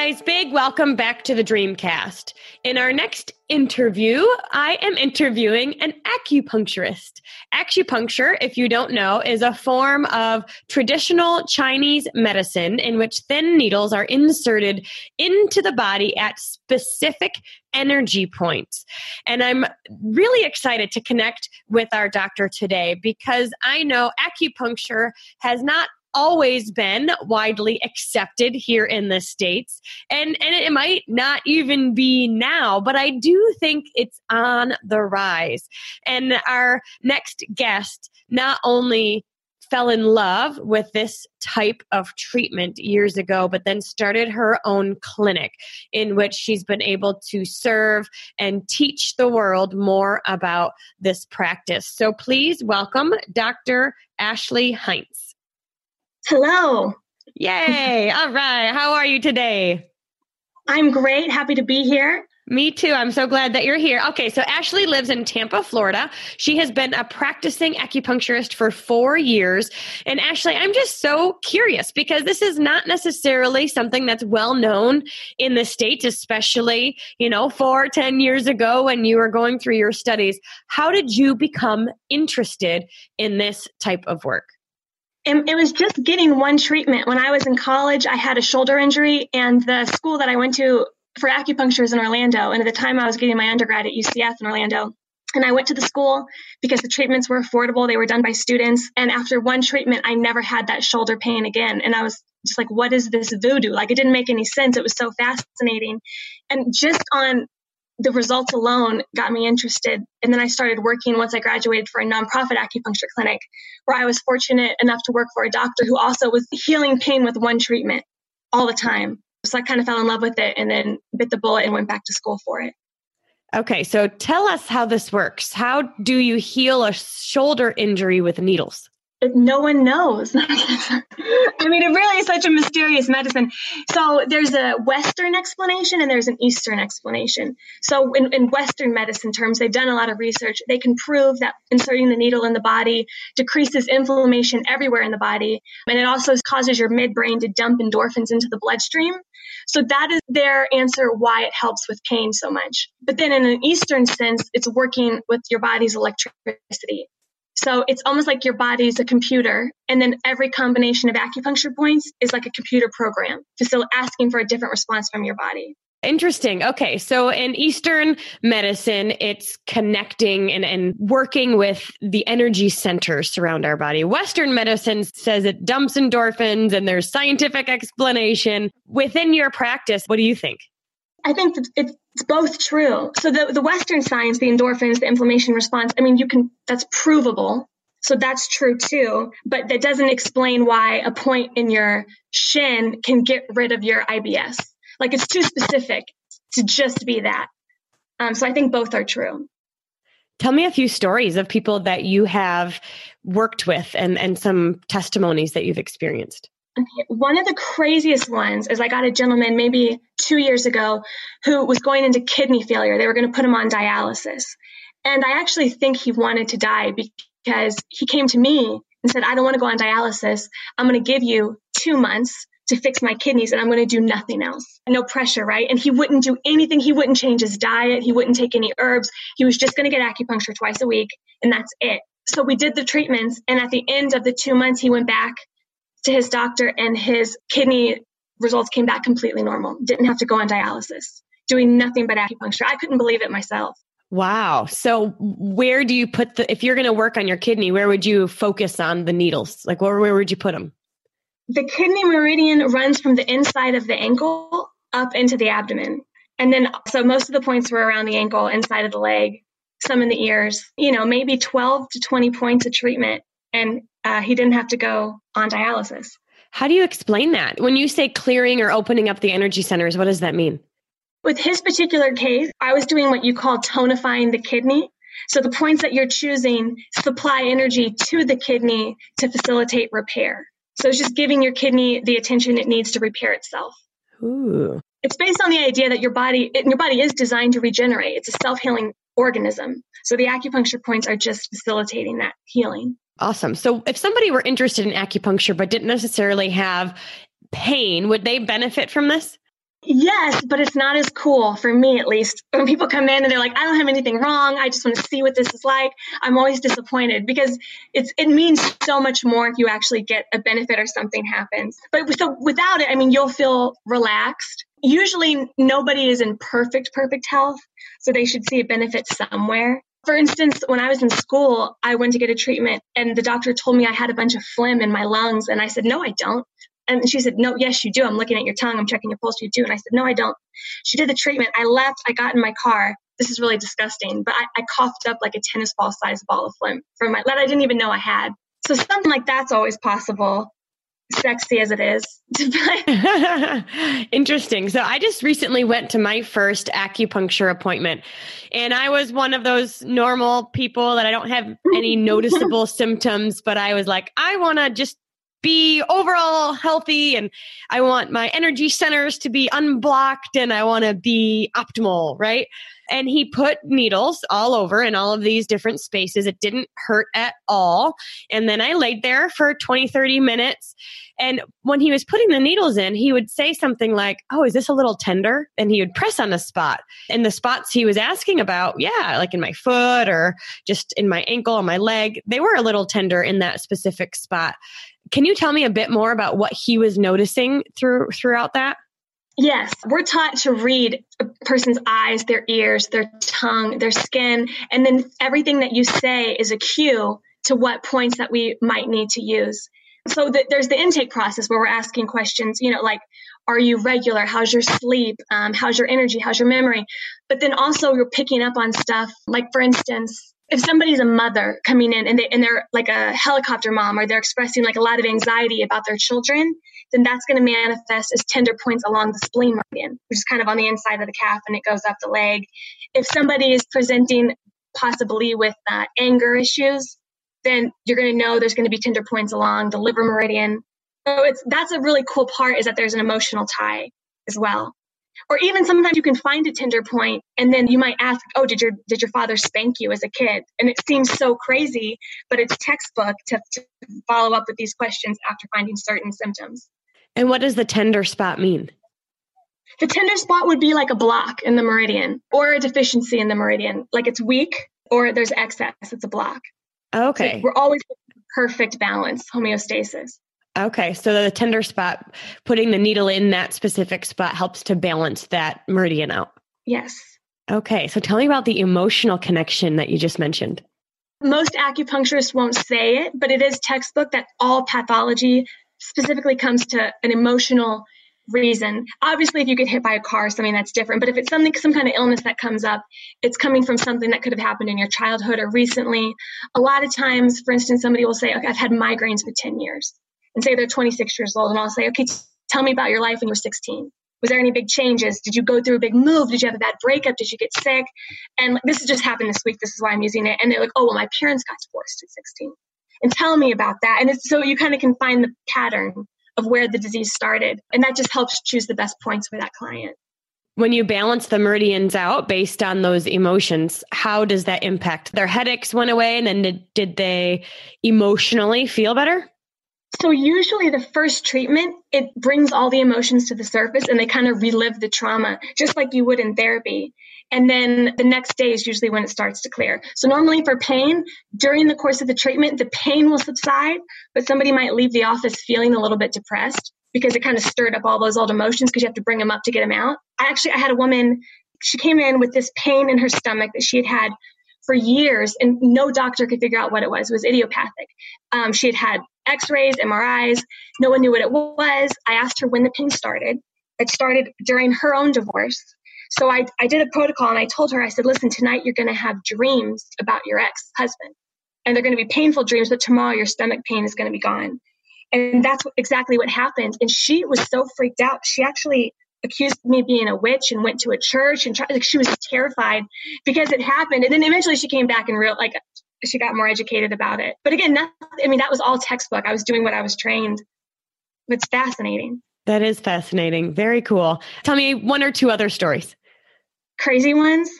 Guys, big welcome back to the Dreamcast. In our next interview, I am interviewing an acupuncturist. Acupuncture, if you don't know, is a form of traditional Chinese medicine in which thin needles are inserted into the body at specific energy points. And I'm really excited to connect with our doctor today because I know acupuncture has not always been widely accepted here in the states and and it might not even be now but i do think it's on the rise and our next guest not only fell in love with this type of treatment years ago, but then started her own clinic in which she's been able to serve and teach the world more about this practice. So please welcome Dr. Ashley Hines. Hello. Yay. All right. How are you today? I'm great. Happy to be here. Me too. I'm so glad that you're here. Okay, so Ashley lives in Tampa, Florida. She has been a practicing acupuncturist for four years. And Ashley, I'm just so curious because this is not necessarily something that's well known in the States, especially, you know, four, ten years ago when you were going through your studies. How did you become interested in this type of work? It was just getting one treatment. When I was in college, I had a shoulder injury, and the school that I went to for acupuncture is in Orlando. And at the time, I was getting my undergrad at UCF in Orlando. And I went to the school because the treatments were affordable. They were done by students. And after one treatment, I never had that shoulder pain again. And I was just like, what is this voodoo? Like, it didn't make any sense. It was so fascinating. And just on the results alone got me interested. And then I started working once I graduated for a nonprofit acupuncture clinic where I was fortunate enough to work for a doctor who also was healing pain with one treatment all the time. So I kind of fell in love with it and then bit the bullet and went back to school for it. Okay, so tell us how this works. How do you heal a shoulder injury with needles? No one knows. I mean, it really is such a mysterious medicine. So there's a Western explanation and there's an Eastern explanation. So in, in, Western medicine terms, they've done a lot of research. They can prove that inserting the needle in the body decreases inflammation everywhere in the body. And it also causes your midbrain to dump endorphins into the bloodstream. So that is their answer why it helps with pain so much. But then in an Eastern sense, it's working with your body's electricity. So it's almost like your body's a computer, and then every combination of acupuncture points is like a computer program, still asking for a different response from your body. Interesting. Okay. So in Eastern medicine, it's connecting and, and working with the energy centers around our body. Western medicine says it dumps endorphins and there's scientific explanation. Within your practice, what do you think? I think it's both true. So the, the Western science, the endorphins, the inflammation response, I mean, you can, that's provable. So that's true too, but that doesn't explain why a point in your shin can get rid of your IBS. Like it's too specific to just be that. Um, so I think both are true. Tell me a few stories of people that you have worked with and, and some testimonies that you've experienced. One of the craziest ones is I got a gentleman maybe two years ago who was going into kidney failure. They were going to put him on dialysis. And I actually think he wanted to die because he came to me and said, I don't want to go on dialysis. I'm going to give you two months to fix my kidneys and I'm going to do nothing else. No pressure, right? And he wouldn't do anything. He wouldn't change his diet. He wouldn't take any herbs. He was just going to get acupuncture twice a week and that's it. So we did the treatments. And at the end of the two months, he went back to his doctor and his kidney results came back completely normal. Didn't have to go on dialysis, doing nothing but acupuncture. I couldn't believe it myself. Wow. So where do you put the if you're going to work on your kidney, where would you focus on the needles? Like where where would you put them? The kidney meridian runs from the inside of the ankle up into the abdomen. And then so most of the points were around the ankle, inside of the leg, some in the ears. You know, maybe 12 to 20 points of treatment and uh, he didn't have to go on dialysis. How do you explain that? When you say clearing or opening up the energy centers, what does that mean? With his particular case, I was doing what you call tonifying the kidney. So the points that you're choosing supply energy to the kidney to facilitate repair. So it's just giving your kidney the attention it needs to repair itself. Ooh. It's based on the idea that your body your body is designed to regenerate. It's a self-healing organism. So the acupuncture points are just facilitating that healing. Awesome. So if somebody were interested in acupuncture but didn't necessarily have pain, would they benefit from this? Yes, but it's not as cool for me at least. When people come in and they're like, I don't have anything wrong. I just want to see what this is like. I'm always disappointed because it's it means so much more if you actually get a benefit or something happens. But so without it, I mean, you'll feel relaxed. Usually nobody is in perfect, perfect health. So they should see a benefit somewhere. For instance, when I was in school, I went to get a treatment and the doctor told me I had a bunch of phlegm in my lungs. And I said, No, I don't. And she said, No, yes, you do. I'm looking at your tongue. I'm checking your pulse. You do. And I said, No, I don't. She did the treatment. I left. I got in my car. This is really disgusting, but I, I coughed up like a tennis ball sized ball of phlegm from my that I didn't even know I had. So something like that's always possible sexy as it is. Interesting. So I just recently went to my first acupuncture appointment and I was one of those normal people that I don't have any noticeable symptoms, but I was like, I want to just be overall healthy and I want my energy centers to be unblocked and I want to be optimal, right? And he put needles all over in all of these different spaces. It didn't hurt at all. And then I laid there for 20, 30 minutes. And when he was putting the needles in, he would say something like, Oh, is this a little tender? And he would press on the spot. And the spots he was asking about, yeah, like in my foot or just in my ankle or my leg, they were a little tender in that specific spot. Can you tell me a bit more about what he was noticing through throughout that? Yes, we're taught to read a person's eyes, their ears, their tongue, their skin, and then everything that you say is a cue to what points that we might need to use. So the, there's the intake process where we're asking questions, you know, like, are you regular? How's your sleep? Um, how's your energy? How's your memory? But then also you're picking up on stuff like, for instance, if somebody's a mother coming in and, they, and they're like a helicopter mom or they're expressing like a lot of anxiety about their children, then that's going to manifest as tender points along the spleen meridian, which is kind of on the inside of the calf and it goes up the leg. If somebody is presenting possibly with uh, anger issues, then you're going to know there's going to be tender points along the liver meridian. So it's that's a really cool part is that there's an emotional tie as well or even sometimes you can find a tender point and then you might ask oh did your did your father spank you as a kid and it seems so crazy but it's textbook to, to follow up with these questions after finding certain symptoms and what does the tender spot mean? The tender spot would be like a block in the meridian or a deficiency in the meridian. Like it's weak or there's excess. It's a block. Okay. so we're always perfect balance homeostasis. Okay, so the tender spot, putting the needle in that specific spot helps to balance that meridian out. Yes. Okay, so tell me about the emotional connection that you just mentioned. Most acupuncturists won't say it, but it is textbook that all pathology specifically comes to an emotional reason. Obviously, if you get hit by a car something, that's different. But if it's something, some kind of illness that comes up, it's coming from something that could have happened in your childhood or recently. A lot of times, for instance, somebody will say, okay, I've had migraines for 10 years and say they're 26 years old, and I'll say, okay, t- tell me about your life when you were 16. Was there any big changes? Did you go through a big move? Did you have a bad breakup? Did you get sick? And this has just happened this week. This is why I'm using it. And they're like, oh, well, my parents got divorced at 16. And tell me about that. And so you kind of can find the pattern of where the disease started. And that just helps choose the best points for that client. When you balance the meridians out based on those emotions, how does that impact? Their headaches went away and then did, did they emotionally feel better? So usually the first treatment, it brings all the emotions to the surface and they kind of relive the trauma, just like you would in therapy. And then the next day is usually when it starts to clear. So normally for pain, during the course of the treatment, the pain will subside, but somebody might leave the office feeling a little bit depressed because it kind of stirred up all those old emotions because you have to bring them up to get them out. I actually, I had a woman, she came in with this pain in her stomach that she had had for years and no doctor could figure out what it was. It was idiopathic. Um, she had had x-rays, MRIs. No one knew what it was. I asked her when the pain started. It started during her own divorce. So I, I did a protocol and I told her, I said, listen, tonight you're going to have dreams about your ex-husband. And they're going to be painful dreams, but tomorrow your stomach pain is going to be gone. And that's exactly what happened. And she was so freaked out. She actually accused me of being a witch and went to a church and tried, like she was terrified because it happened. And then eventually she came back and real like she got more educated about it. But again, that, I mean, that was all textbook. I was doing what I was trained it's fascinating. That is fascinating. Very cool. Tell me one or two other stories. Crazy ones.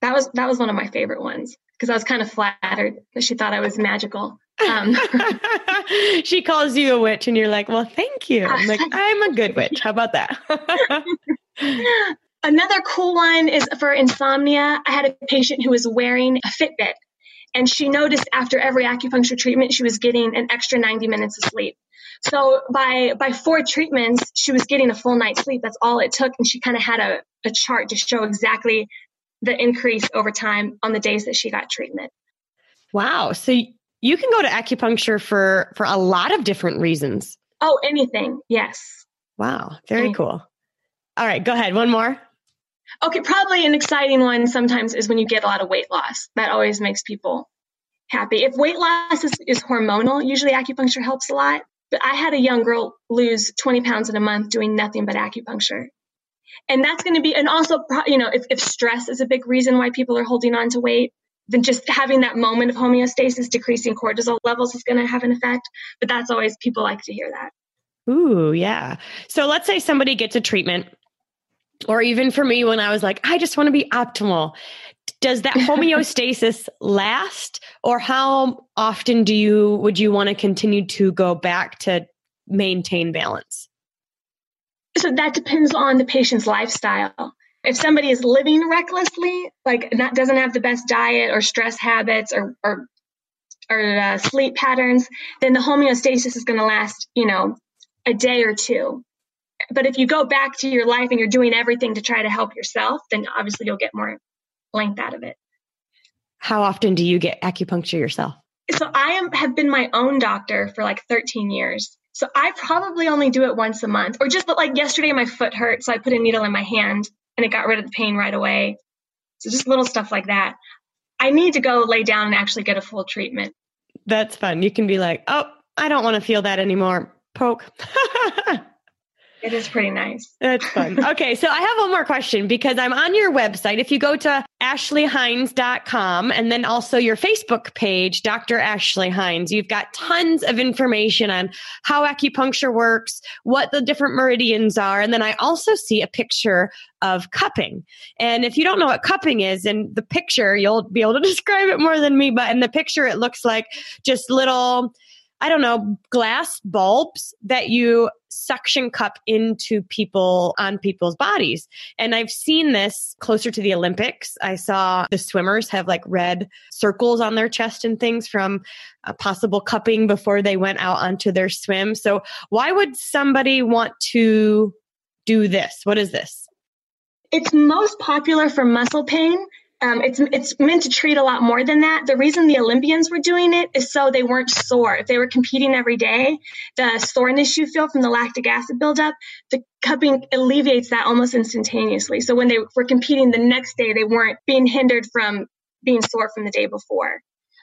That was that was one of my favorite ones because I was kind of flattered that she thought I was magical. Um, she calls you a witch, and you're like, "Well, thank you." I'm like, "I'm a good witch." How about that? Another cool one is for insomnia. I had a patient who was wearing a Fitbit, and she noticed after every acupuncture treatment, she was getting an extra 90 minutes of sleep. So by by four treatments, she was getting a full night's sleep. That's all it took, and she kind of had a, a chart to show exactly the increase over time on the days that she got treatment. Wow! So you can go to acupuncture for for a lot of different reasons. Oh, anything? Yes. Wow! Very anything. cool. All right, go ahead. One more. Okay, probably an exciting one sometimes is when you get a lot of weight loss. That always makes people happy. If weight loss is, is hormonal, usually acupuncture helps a lot. But I had a young girl lose 20 pounds in a month doing nothing but acupuncture. And that's going to be, and also, you know, if, if stress is a big reason why people are holding on to weight, then just having that moment of homeostasis, decreasing cortisol levels is going to have an effect. But that's always, people like to hear that. Ooh, yeah. So let's say somebody gets a treatment, or even for me, when I was like, I just want to be optimal. Does that homeostasis last or how often do you would you want to continue to go back to maintain balance? So that depends on the patient's lifestyle. If somebody is living recklessly like not doesn't have the best diet or stress habits or or, or uh, sleep patterns then the homeostasis is going to last you know a day or two but if you go back to your life and you're doing everything to try to help yourself then obviously you'll get more length out of it. How often do you get acupuncture yourself? So I am, have been my own doctor for like 13 years. So I probably only do it once a month or just like yesterday my foot hurt. So I put a needle in my hand and it got rid of the pain right away. So just little stuff like that. I need to go lay down and actually get a full treatment. That's fun. You can be like, oh, I don't want to feel that anymore. Poke. It is pretty nice. That's fun. okay, so I have one more question because I'm on your website. If you go to ashleyhines.com and then also your Facebook page, Dr. Ashley Hines, you've got tons of information on how acupuncture works, what the different meridians are, and then I also see a picture of cupping. And if you don't know what cupping is in the picture, you'll be able to describe it more than me, but in the picture it looks like just little I don't know, glass bulbs that you suction cup into people on people's bodies. And I've seen this closer to the Olympics. I saw the swimmers have like red circles on their chest and things from a possible cupping before they went out onto their swim. So why would somebody want to do this? What is this? It's most popular for muscle pain um, it's it's meant to treat a lot more than that. The reason the Olympians were doing it is so they weren't sore. If they were competing every day, the soreness you feel from the lactic acid buildup, the cupping alleviates that almost instantaneously. So when they were competing the next day, they weren't being hindered from being sore from the day before.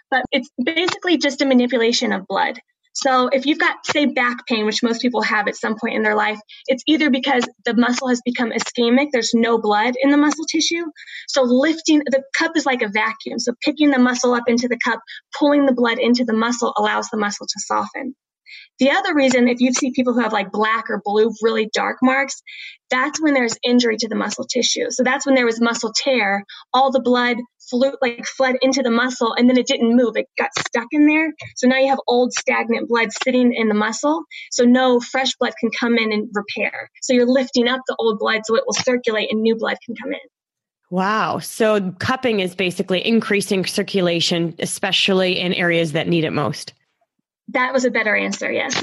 But it's basically just a manipulation of blood. So if you've got, say, back pain, which most people have at some point in their life, it's either because the muscle has become ischemic, there's no blood in the muscle tissue. So lifting the cup is like a vacuum. So picking the muscle up into the cup, pulling the blood into the muscle allows the muscle to soften. The other reason, if you see people who have like black or blue, really dark marks, that's when there's injury to the muscle tissue. So that's when there was muscle tear. All the blood flew, like fled into the muscle and then it didn't move. It got stuck in there. So now you have old stagnant blood sitting in the muscle. So no fresh blood can come in and repair. So you're lifting up the old blood so it will circulate and new blood can come in. Wow. So cupping is basically increasing circulation, especially in areas that need it most. That was a better answer. Yes.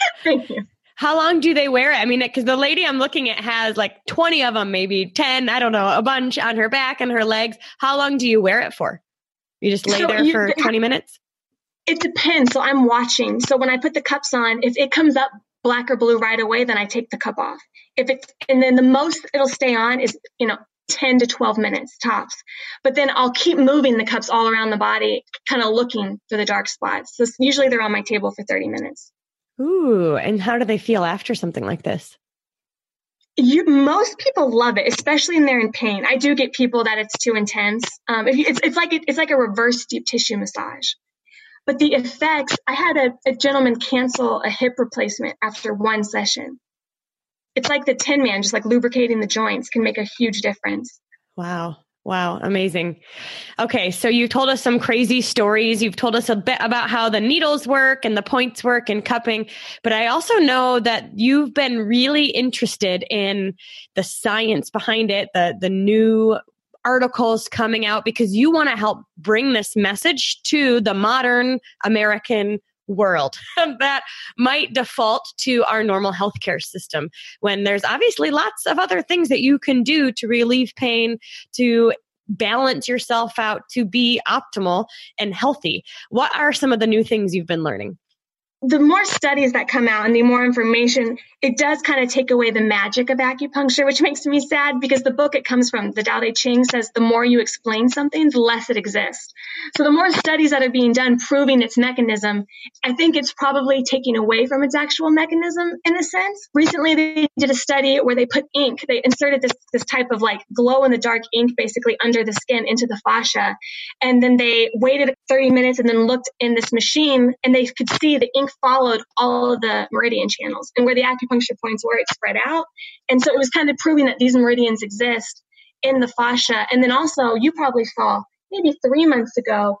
Thank you. How long do they wear it? I mean, because the lady I'm looking at has like 20 of them, maybe 10, I don't know, a bunch on her back and her legs. How long do you wear it for? You just lay so there you, for 20 minutes? It depends. So I'm watching. So when I put the cups on, if it comes up black or blue right away, then I take the cup off. If it's, and then the most it'll stay on is, you know, 10 to 12 minutes tops. But then I'll keep moving the cups all around the body, kind of looking for the dark spots. So usually they're on my table for 30 minutes. Ooh, and how do they feel after something like this? You, most people love it, especially when they're in pain. I do get people that it's too intense. Um, it's, it's like it's like a reverse deep tissue massage. But the effects, I had a, a gentleman cancel a hip replacement after one session. It's like the Tin Man, just like lubricating the joints can make a huge difference. Wow. Wow, amazing. Okay, so you told us some crazy stories. You've told us a bit about how the needles work and the points work and cupping, but I also know that you've been really interested in the science behind it, the the new articles coming out because you want to help bring this message to the modern American world that might default to our normal healthcare system when there's obviously lots of other things that you can do to relieve pain, to balance yourself out, to be optimal and healthy. What are some of the new things you've been learning? The more studies that come out and the more information, it does kind of take away the magic of acupuncture, which makes me sad because the book it comes from, the Tao Te Ching, says the more you explain something, the less it exists. So the more studies that are being done proving its mechanism, I think it's probably taking away from its actual mechanism in a sense. Recently, they did a study where they put ink, they inserted this, this type of like glow in the dark ink basically under the skin into the fascia. And then they waited 30 minutes and then looked in this machine and they could see the ink followed all of the meridian channels and where the acupuncture points were, it spread out. And so it was kind of proving that these meridians exist in the fascia. And then also, you probably saw maybe three months ago,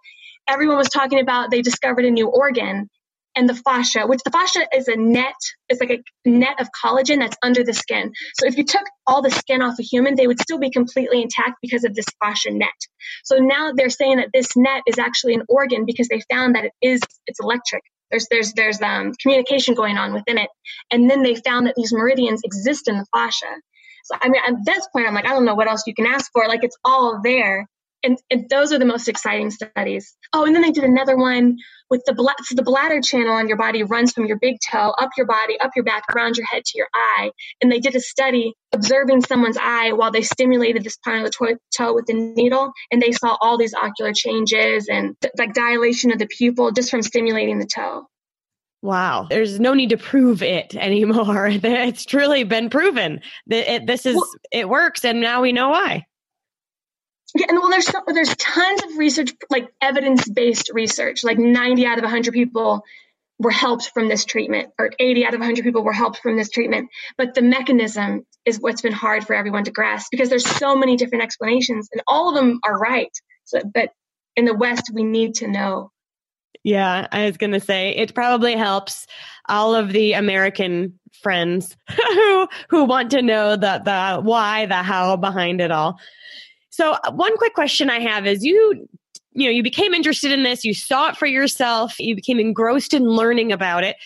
everyone was talking about they discovered a new organ and the fascia, which the fascia is a net, it's like a net of collagen that's under the skin. So if you took all the skin off a human, they would still be completely intact because of this fascia net. So now they're saying that this net is actually an organ because they found that it is, it's electric. There's there's there's um, communication going on within it, and then they found that these meridians exist in the fascia. So I mean, at this point, I'm like, I don't know what else you can ask for. Like it's all there, and, and those are the most exciting studies. Oh, and then they did another one with the bla- so the bladder channel on your body runs from your big toe up your body, up your back, around your head to your eye. And they did a study observing someone's eye while they stimulated this part of the to- toe with the needle, and they saw all these ocular changes and like dilation of the pupil just from stimulating the toe. Wow. There's no need to prove it anymore. It's truly been proven that it, this is, well, it works. And now we know why. Yeah, and well, there's so, there's tons of research, like evidence based research. Like 90 out of 100 people were helped from this treatment, or 80 out of 100 people were helped from this treatment. But the mechanism is what's been hard for everyone to grasp because there's so many different explanations, and all of them are right. So, but in the West, we need to know. Yeah, I was going to say it probably helps all of the American friends who who want to know the the why, the how behind it all. So, uh, one quick question I have is you you know, you became interested in this, you saw it for yourself, you became engrossed in learning about it,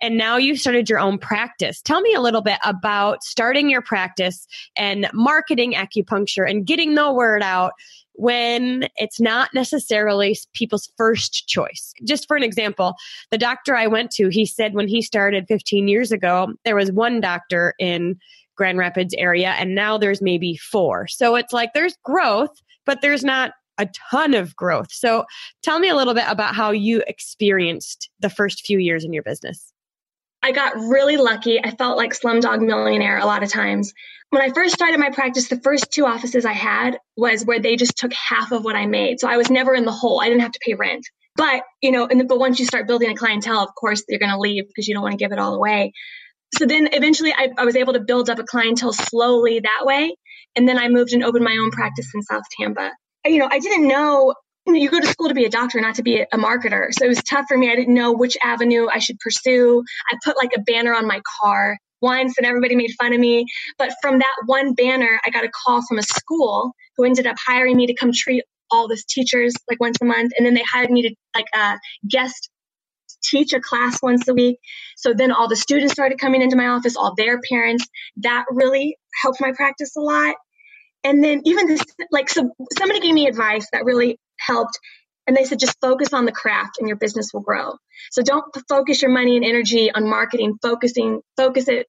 and now you've started your own practice. Tell me a little bit about starting your practice and marketing acupuncture and getting the word out when it's not necessarily people's first choice. Just for an example, the doctor I went to, he said when he started 15 years ago, there was one doctor in Grand Rapids area, and now there's maybe four. So it's like there's growth, but there's not a ton of growth. So tell me a little bit about how you experienced the first few years in your business. I got really lucky. I felt like Slumdog Millionaire a lot of times. When I first started my practice, the first two offices I had was where they just took half of what I made. So I was never in the hole. I didn't have to pay rent. But, you know, and, but once you start building a clientele, of course, you're going to leave because you don't want to give it all away so then eventually I, I, was able to build up a clientele slowly that way. And then I moved and opened my own practice in South Tampa. You know, I didn't know, you, go to school to be a doctor, not to be a, marketer. So it was tough for me. I didn't know which avenue I should pursue. I put like a banner on my car once and everybody made fun of me. But from that one banner, I got a call from a school who ended up hiring me to come treat all those teachers like once a month. And then they hired me to like uh, guest teach a class once a week. So then all the students started coming into my office, all their parents. That really helped my practice a lot. And then even this, like, so somebody gave me advice that really helped. And they said, just focus on the craft and your business will grow. So don't focus your money and energy on marketing, focusing, focus it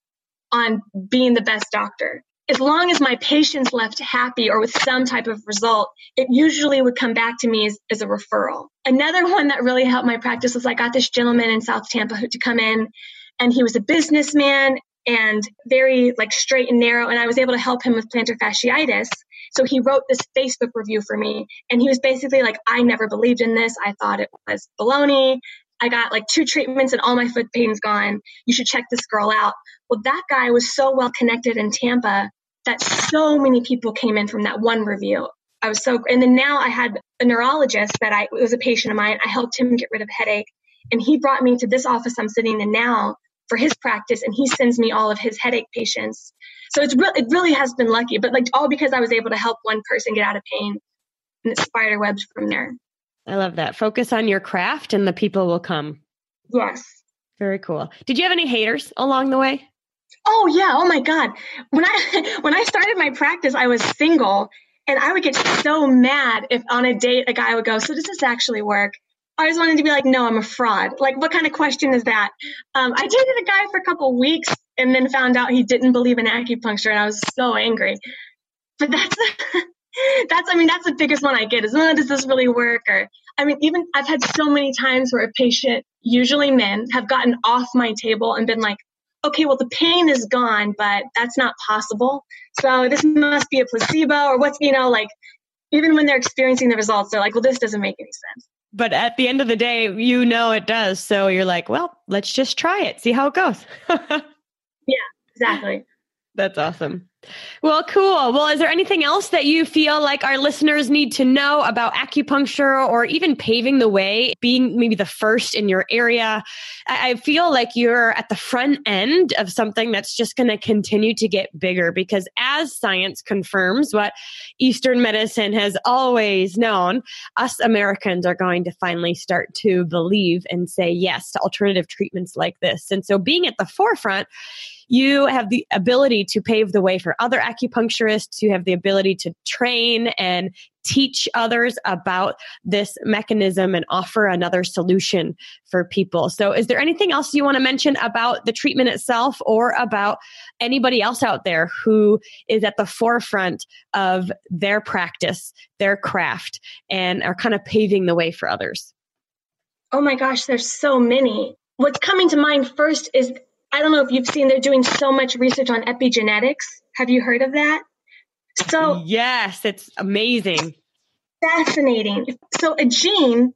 on being the best doctor as long as my patients left happy or with some type of result, it usually would come back to me as, as, a referral. Another one that really helped my practice was I got this gentleman in South Tampa who to come in, and he was a businessman and very like straight and narrow, and I was able to help him with plantar fasciitis. So he wrote this Facebook review for me and he was basically like, I never believed in this. I thought it was baloney. I got like two treatments and all my foot pain's gone. You should check this girl out. Well, that guy was so well connected in Tampa that so many people came in from that one review. I was so, and then now I had a neurologist that I was a patient of mine. I helped him get rid of headache, and he brought me to this office I'm sitting in now for his practice, and he sends me all of his headache patients. So it's really, it really has been lucky, but like all because I was able to help one person get out of pain, and it spider webs from there. I love that. Focus on your craft, and the people will come. Yes. Very cool. Did you have any haters along the way? Oh yeah. Oh my God. When I when I started my practice, I was single and I would get so mad if on a date a guy would go, So does this actually work? I just wanted to be like, no, I'm a fraud. Like, what kind of question is that? Um, I dated a guy for a couple weeks and then found out he didn't believe in acupuncture, and I was so angry. But that's that's I mean that's the biggest one I get is, oh, does this really work? Or I mean, even I've had so many times where a patient, usually men, have gotten off my table and been like, okay, well, the pain is gone, but that's not possible. So this must be a placebo or what's, you know, like even when they're experiencing the results, they're like, well, this doesn't make any sense. But at the end of the day, you know it does. So you're like, well, let's just try it, see how it goes. yeah, exactly. That's awesome. Well, cool. Well, is there anything else that you feel like our listeners need to know about acupuncture or even paving the way, being maybe the first in your area? I feel like you're at the front end of something that's just going to continue to get bigger because as science confirms what Eastern medicine has always known, us Americans are going to finally start to believe and say yes to alternative treatments like this. And so being at the forefront, you have the ability to pave the way for other acupuncturists. You have the ability to train and teach others about this mechanism and offer another solution for people. So, is there anything else you want to mention about the treatment itself or about anybody else out there who is at the forefront of their practice, their craft, and are kind of paving the way for others? Oh my gosh, there's so many. What's coming to mind first is I don't know if you've seen, they're doing so much research on epigenetics. Have you heard of that? So, yes, it's amazing. Fascinating. So, a gene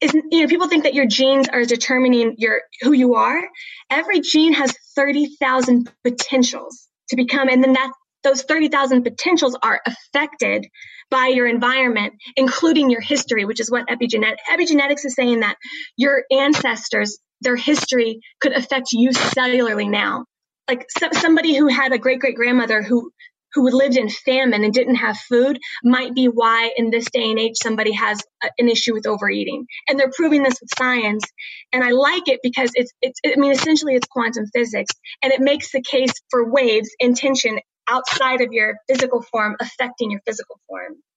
is, you know, people think that your genes are determining your who you are. Every gene has 30,000 potentials to become, and then that those 30,000 potentials are affected by your environment, including your history, which is what epigenet- epigenetics is saying that your ancestors their history could affect you cellularly now. Like so, somebody who had a great great grandmother who who lived in famine and didn't have food might be why in this day and age somebody has a, an issue with overeating. And they're proving this with science. And i like it because it's it's i mean essentially it's quantum physics. And it makes the case for waves in tension outside of your physical form affecting your physical form. and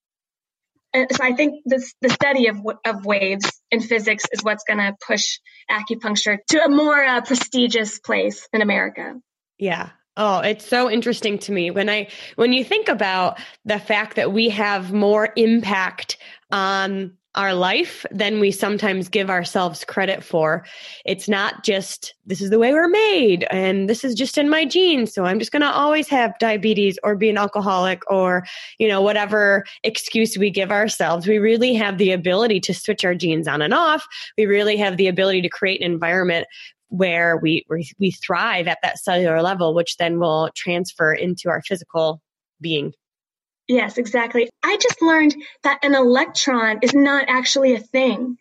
so I think this, the study of, of waves in physics is what's going to push acupuncture to a more uh, prestigious place in America. Yeah. Oh, it's so interesting to me when I when you think about the fact that we have more impact on our life than we sometimes give ourselves credit for. It's not just this is the way we're made and this is just in my genes. So I'm just going to always have diabetes or be an alcoholic or, you know, whatever excuse we give ourselves. We really have the ability to switch our genes on and off. We really have the ability to create an environment where we, we, we thrive at that cellular level, which then will transfer into our physical being. Yes, exactly. I just learned that an electron is not actually a thing.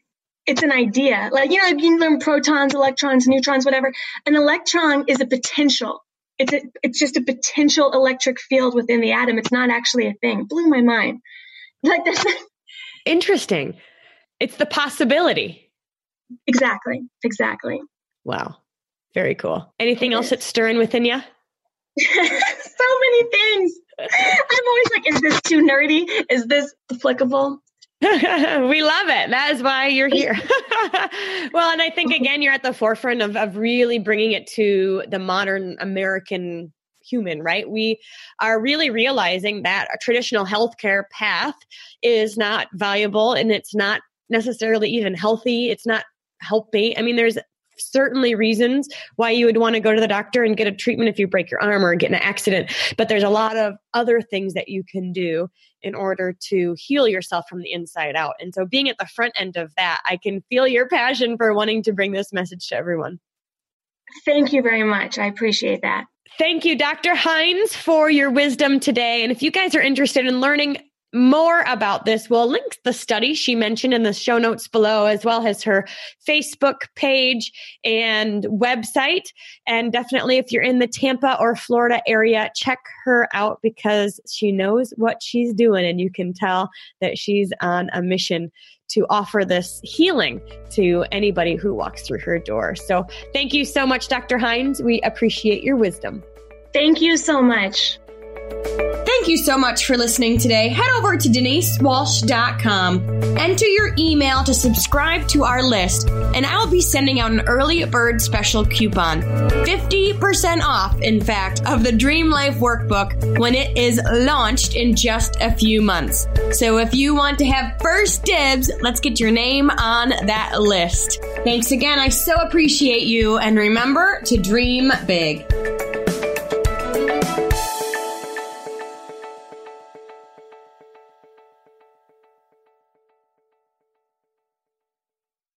It's an idea. Like, you know, you can learn protons, electrons, neutrons, whatever. An electron is a potential. It's a, it's just a potential electric field within the atom. It's not actually a thing. It blew my mind. Like this. Interesting. It's the possibility. Exactly. Exactly. Wow. Very cool. Anything else that's stirring within you? so many things. I'm always like, is this too nerdy? Is this applicable? we love it. That is why you're here. well, and I think again, you're at the forefront of, of really bringing it to the modern American human, right? We are really realizing that a traditional healthcare path is not valuable and it's not necessarily even healthy. It's not healthy. I mean, there's certainly reasons why you would want to go to the doctor and get a treatment if you break your arm or get in an accident. But there's a lot of other things that you can do in order to heal yourself from the inside out. And so being at the front end of that, I can feel your passion for wanting to bring this message to everyone. Thank you very much. I appreciate that. Thank you, Dr. Hines, for your wisdom today. And if you guys are interested in learning more about this, we'll link the study she mentioned in the show notes below, as well as her Facebook page and website. And definitely, if you're in the Tampa or Florida area, check her out because she knows what she's doing. And you can tell that she's on a mission to offer this healing to anybody who walks through her door. So, thank you so much, Dr. Hines. We appreciate your wisdom. Thank you so much. Thank you so much for listening today. Head over to denisewalsh.com, enter your email to subscribe to our list, and I will be sending out an early bird special coupon. 50% off, in fact, of the Dream Life Workbook when it is launched in just a few months. So if you want to have first dibs, let's get your name on that list. Thanks again. I so appreciate you. And remember to dream big.